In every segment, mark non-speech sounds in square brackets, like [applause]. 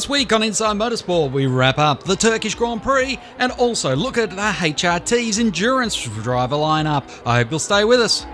This week on Inside Motorsport, we wrap up the Turkish Grand Prix and also look at the HRT's endurance driver lineup. I hope you'll stay with us.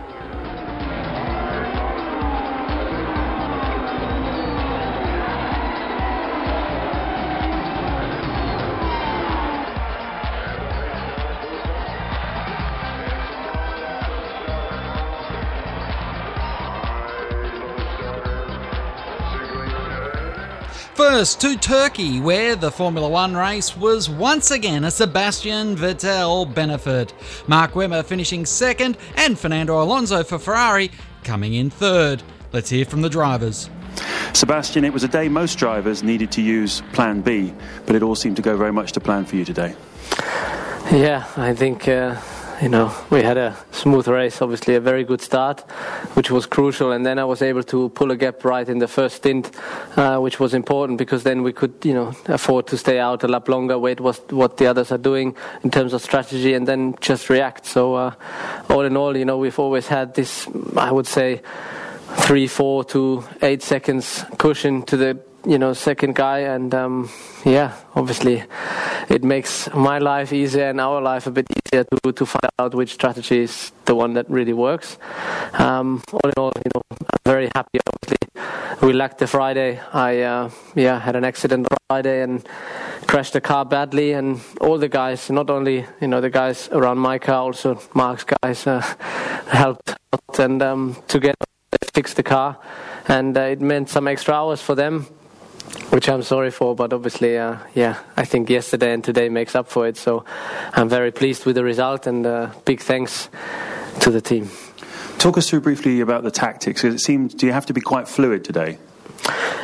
First to Turkey, where the Formula One race was once again a Sebastian Vettel benefit. Mark Webber finishing second, and Fernando Alonso for Ferrari coming in third. Let's hear from the drivers. Sebastian, it was a day most drivers needed to use plan B, but it all seemed to go very much to plan for you today. Yeah, I think. Uh you know, we had a smooth race, obviously a very good start, which was crucial. And then I was able to pull a gap right in the first stint, uh, which was important because then we could, you know, afford to stay out a lap longer, wait what, what the others are doing in terms of strategy, and then just react. So, uh, all in all, you know, we've always had this, I would say, three, four to eight seconds cushion to the you know second guy and um, yeah obviously it makes my life easier and our life a bit easier to, to find out which strategy is the one that really works. Um, all in all you know I'm very happy obviously. We lacked the Friday. I uh, yeah had an accident Friday and crashed the car badly. And all the guys not only you know the guys around my car also Mark's guys uh, [laughs] helped and um, together fix the car. And uh, it meant some extra hours for them which I'm sorry for, but obviously, uh, yeah, I think yesterday and today makes up for it. So I'm very pleased with the result, and uh, big thanks to the team. Talk us through briefly about the tactics. Because it seemed, do you have to be quite fluid today?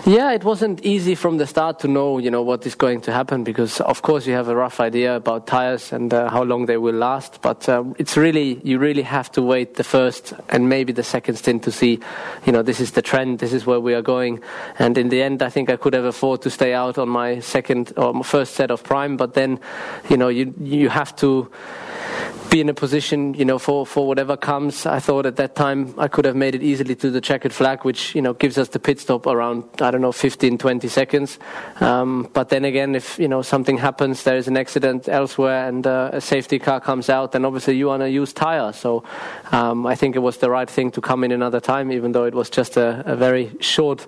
Yeah, it wasn't easy from the start to know, you know, what is going to happen because, of course, you have a rough idea about tires and uh, how long they will last. But um, it's really, you really have to wait the first and maybe the second stint to see, you know, this is the trend, this is where we are going. And in the end, I think I could have afforded to stay out on my second or first set of prime. But then, you know, you you have to be in a position, you know, for, for whatever comes. I thought at that time I could have made it easily to the checkered flag, which, you know, gives us the pit stop around, I don't know, 15, 20 seconds. Um, but then again, if, you know, something happens, there is an accident elsewhere and uh, a safety car comes out, then obviously you want to use tire. So um, I think it was the right thing to come in another time, even though it was just a, a very short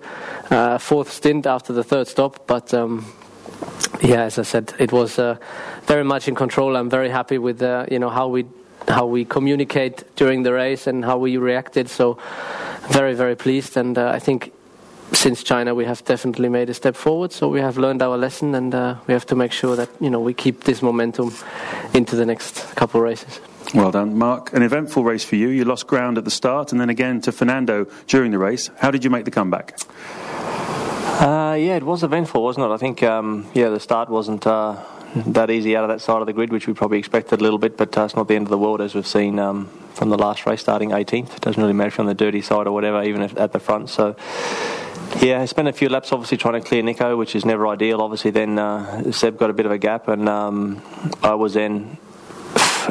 uh, fourth stint after the third stop. But um, yeah, as I said, it was uh, very much in control. I'm very happy with uh, you know how we how we communicate during the race and how we reacted. So very very pleased, and uh, I think since China we have definitely made a step forward. So we have learned our lesson, and uh, we have to make sure that you know we keep this momentum into the next couple races. Well done, Mark. An eventful race for you. You lost ground at the start, and then again to Fernando during the race. How did you make the comeback? Uh, yeah, it was eventful, wasn't it? I think, um, yeah, the start wasn't uh, that easy out of that side of the grid, which we probably expected a little bit, but uh, it's not the end of the world as we've seen um, from the last race starting 18th. It doesn't really matter if you're on the dirty side or whatever, even if at the front. So, yeah, I spent a few laps obviously trying to clear Nico, which is never ideal. Obviously, then uh, Seb got a bit of a gap, and um, I was then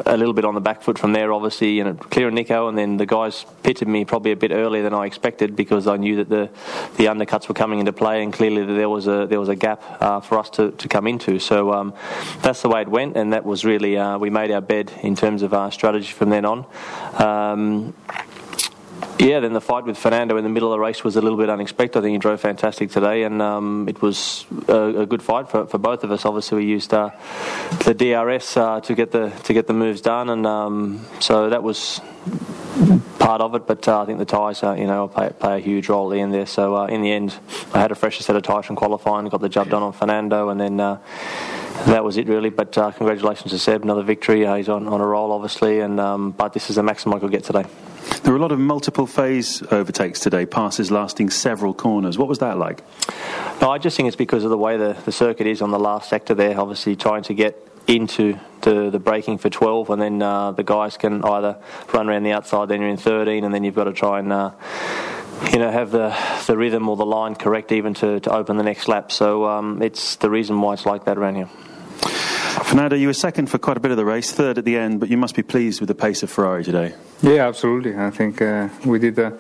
a little bit on the back foot from there, obviously, and clearing Nico, and then the guys pitted me probably a bit earlier than I expected because I knew that the the undercuts were coming into play, and clearly there was a there was a gap uh, for us to, to come into. So um, that's the way it went, and that was really uh, we made our bed in terms of our strategy from then on. Um, yeah, then the fight with Fernando in the middle of the race was a little bit unexpected. I think he drove fantastic today, and um, it was a, a, good fight for, for both of us. Obviously, we used uh, the DRS uh, to get the to get the moves done, and um, so that was part of it. But uh, I think the tyres, uh, you know, play, play, a huge role in there. So uh, in the end, I had a fresher set of tyres from qualifying, got the job done on Fernando, and then uh, that was it really. But uh, congratulations to Seb, another victory. Uh, he's on, on a roll, obviously, and um, but this is the maximum I could get today. There were a lot of multiple phase overtakes today, passes lasting several corners. What was that like? No, I just think it's because of the way the, the circuit is on the last sector there, obviously trying to get into the, the braking for 12, and then uh, the guys can either run around the outside, then you're in 13, and then you've got to try and. Uh, you know, have the, the rhythm or the line correct even to, to open the next lap. So um, it's the reason why it's like that around here. Fernando, you were second for quite a bit of the race, third at the end, but you must be pleased with the pace of Ferrari today. Yeah, absolutely. I think uh, we did a,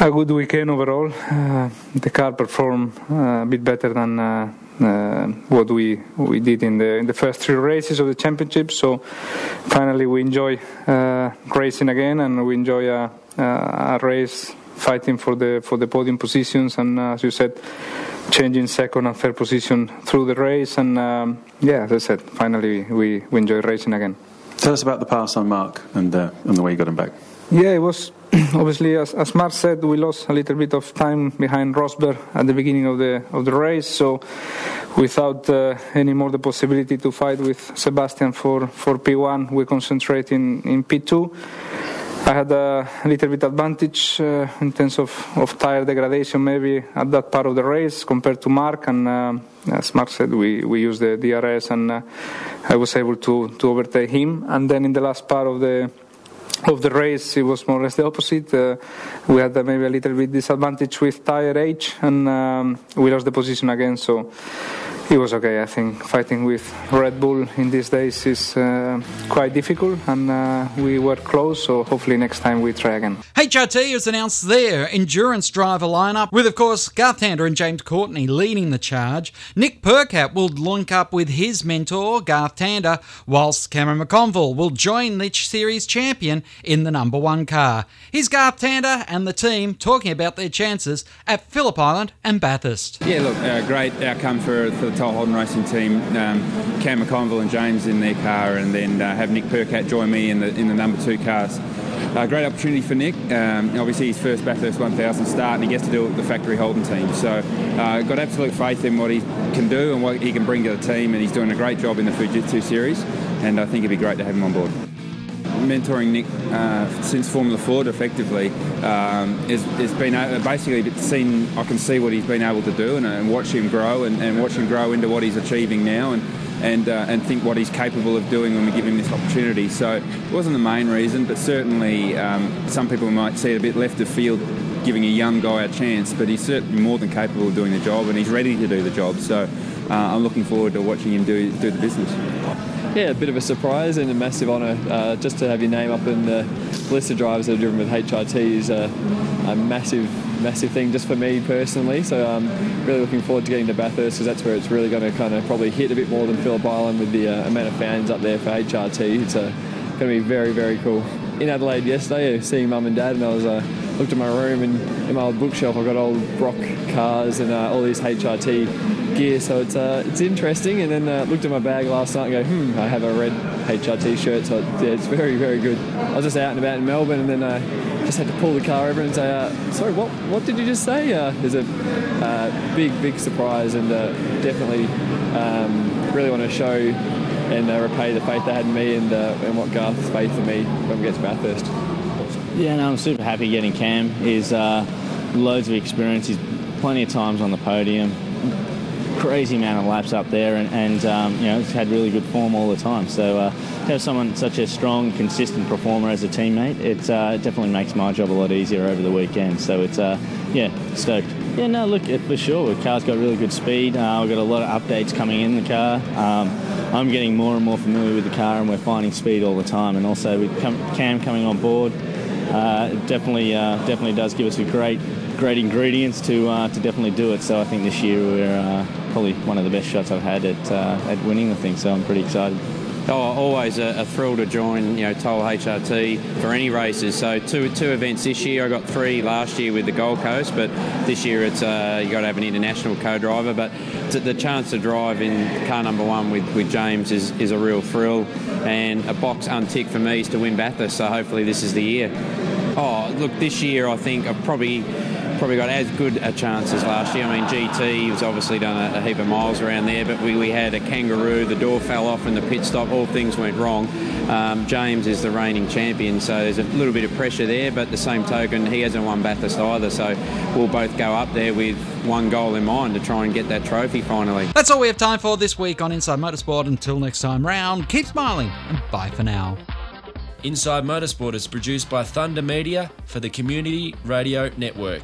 a, good weekend overall. Uh, the car performed uh, a bit better than uh, uh, what we we did in the in the first three races of the championship. So finally, we enjoy uh, racing again, and we enjoy a, a, race fighting for the for the podium positions, and uh, as you said, changing second and third position through the race. And um, yeah, as I said, finally we, we enjoy racing again. Tell us about the pass on Mark and uh, and the way you got him back. Yeah, it was [clears throat] obviously, as, as Mark said, we lost a little bit of time behind Rosberg at the beginning of the of the race. So, without uh, any more the possibility to fight with Sebastian for, for P1, we concentrate in, in P2. I had a little bit advantage uh, in terms of, of tire degradation maybe at that part of the race compared to Mark and uh, as Mark said we, we used the DRS and uh, I was able to, to overtake him and then in the last part of the of the race, it was more or less the opposite. Uh, we had uh, maybe a little bit disadvantage with tire age, and um, we lost the position again. So it was okay. I think fighting with Red Bull in these days is uh, quite difficult, and uh, we were close. So hopefully next time we try again. HRT has announced their endurance driver lineup, with of course Garth Tander and James Courtney leading the charge. Nick Percat will link up with his mentor Garth Tander, whilst Cameron McConville will join the series champion in the number one car. Here's Garth Tander and the team talking about their chances at Phillip Island and Bathurst. Yeah, look, uh, great outcome for, for the Toll Holden Racing team, um, Cam McConville and James in their car, and then uh, have Nick Percat join me in the in the number two cars. Uh, great opportunity for Nick. Um, obviously, his first Bathurst 1000 start, and he gets to do it with the factory Holden team. So, uh, got absolute faith in what he can do and what he can bring to the team, and he's doing a great job in the Fujitsu series. And I think it'd be great to have him on board mentoring Nick uh, since Formula Ford effectively um, been basically seen. I can see what he's been able to do and, and watch him grow and, and, watch him grow into what he's achieving now and and uh, and think what he's capable of doing when we give him this opportunity. So it wasn't the main reason, but certainly um, some people might see it a bit left of field. Giving a young guy a chance, but he's certainly more than capable of doing the job, and he's ready to do the job. So uh, I'm looking forward to watching him do do the business yeah, a bit of a surprise and a massive honour uh, just to have your name up in the list of drivers that are driven with HRT is a, a massive, massive thing just for me personally. So I'm um, really looking forward to getting to Bathurst because that's where it's really going to kind of probably hit a bit more than Phillip Island with the uh, amount of fans up there for HRT. It's uh, going to be very, very cool. In Adelaide yesterday, seeing mum and dad, and I was uh, looked at my room and in my old bookshelf I've got old Brock cars and uh, all these HRT gear, so it's uh, it's interesting. And then uh, looked at my bag last night and go, hmm, I have a red HRT shirt, so yeah, it's very very good. I was just out and about in Melbourne, and then I uh, just had to pull the car over and say, uh, sorry, what what did you just say? Uh, there's a big big surprise, and definitely um, really want to show and repay the faith they had in me and and what Garth's faith in me when we get to Bathurst. Yeah, no, I'm super happy getting Cam. He's loads of experience. He's plenty of times on the podium crazy amount of laps up there, and, and um, you know, he's had really good form all the time. So uh, to have someone such a strong, consistent performer as a teammate, it uh, definitely makes my job a lot easier over the weekend. So it's uh, yeah, stoked. Yeah, no, look for sure. The car's got really good speed. Uh, we've got a lot of updates coming in the car. Um, I'm getting more and more familiar with the car, and we're finding speed all the time. And also with Cam coming on board, uh, definitely uh, definitely does give us a great great ingredients to uh, to definitely do it. So I think this year we're uh, probably one of the best shots I've had at uh, at winning the thing. So I'm pretty excited. Oh, always a, a, thrill to join, you know, Toll HRT for any races. So two two events this year. I got three last year with the Gold Coast, but this year it's uh, you got to have an international co-driver. But the chance to drive in car number one with, with James is, is a real thrill, and a box untick for me is to win Bathurst. So hopefully this is the year. Oh, look, this year I think I've probably probably got as good a chance as last year. I mean, GT has obviously done a, a, heap of miles around there, but we, we had a kangaroo, the door fell off in the pit stop, all things went wrong. Um, James is the reigning champion, so there's a little bit of pressure there, but the same token, he hasn't won Bathurst either, so we'll both go up there with one goal in mind to try and get that trophy finally. That's all we have time for this week on Inside Motorsport. Until next time round, keep smiling and bye for now. Inside Motorsport is produced by Thunder Media for the Community Radio Network.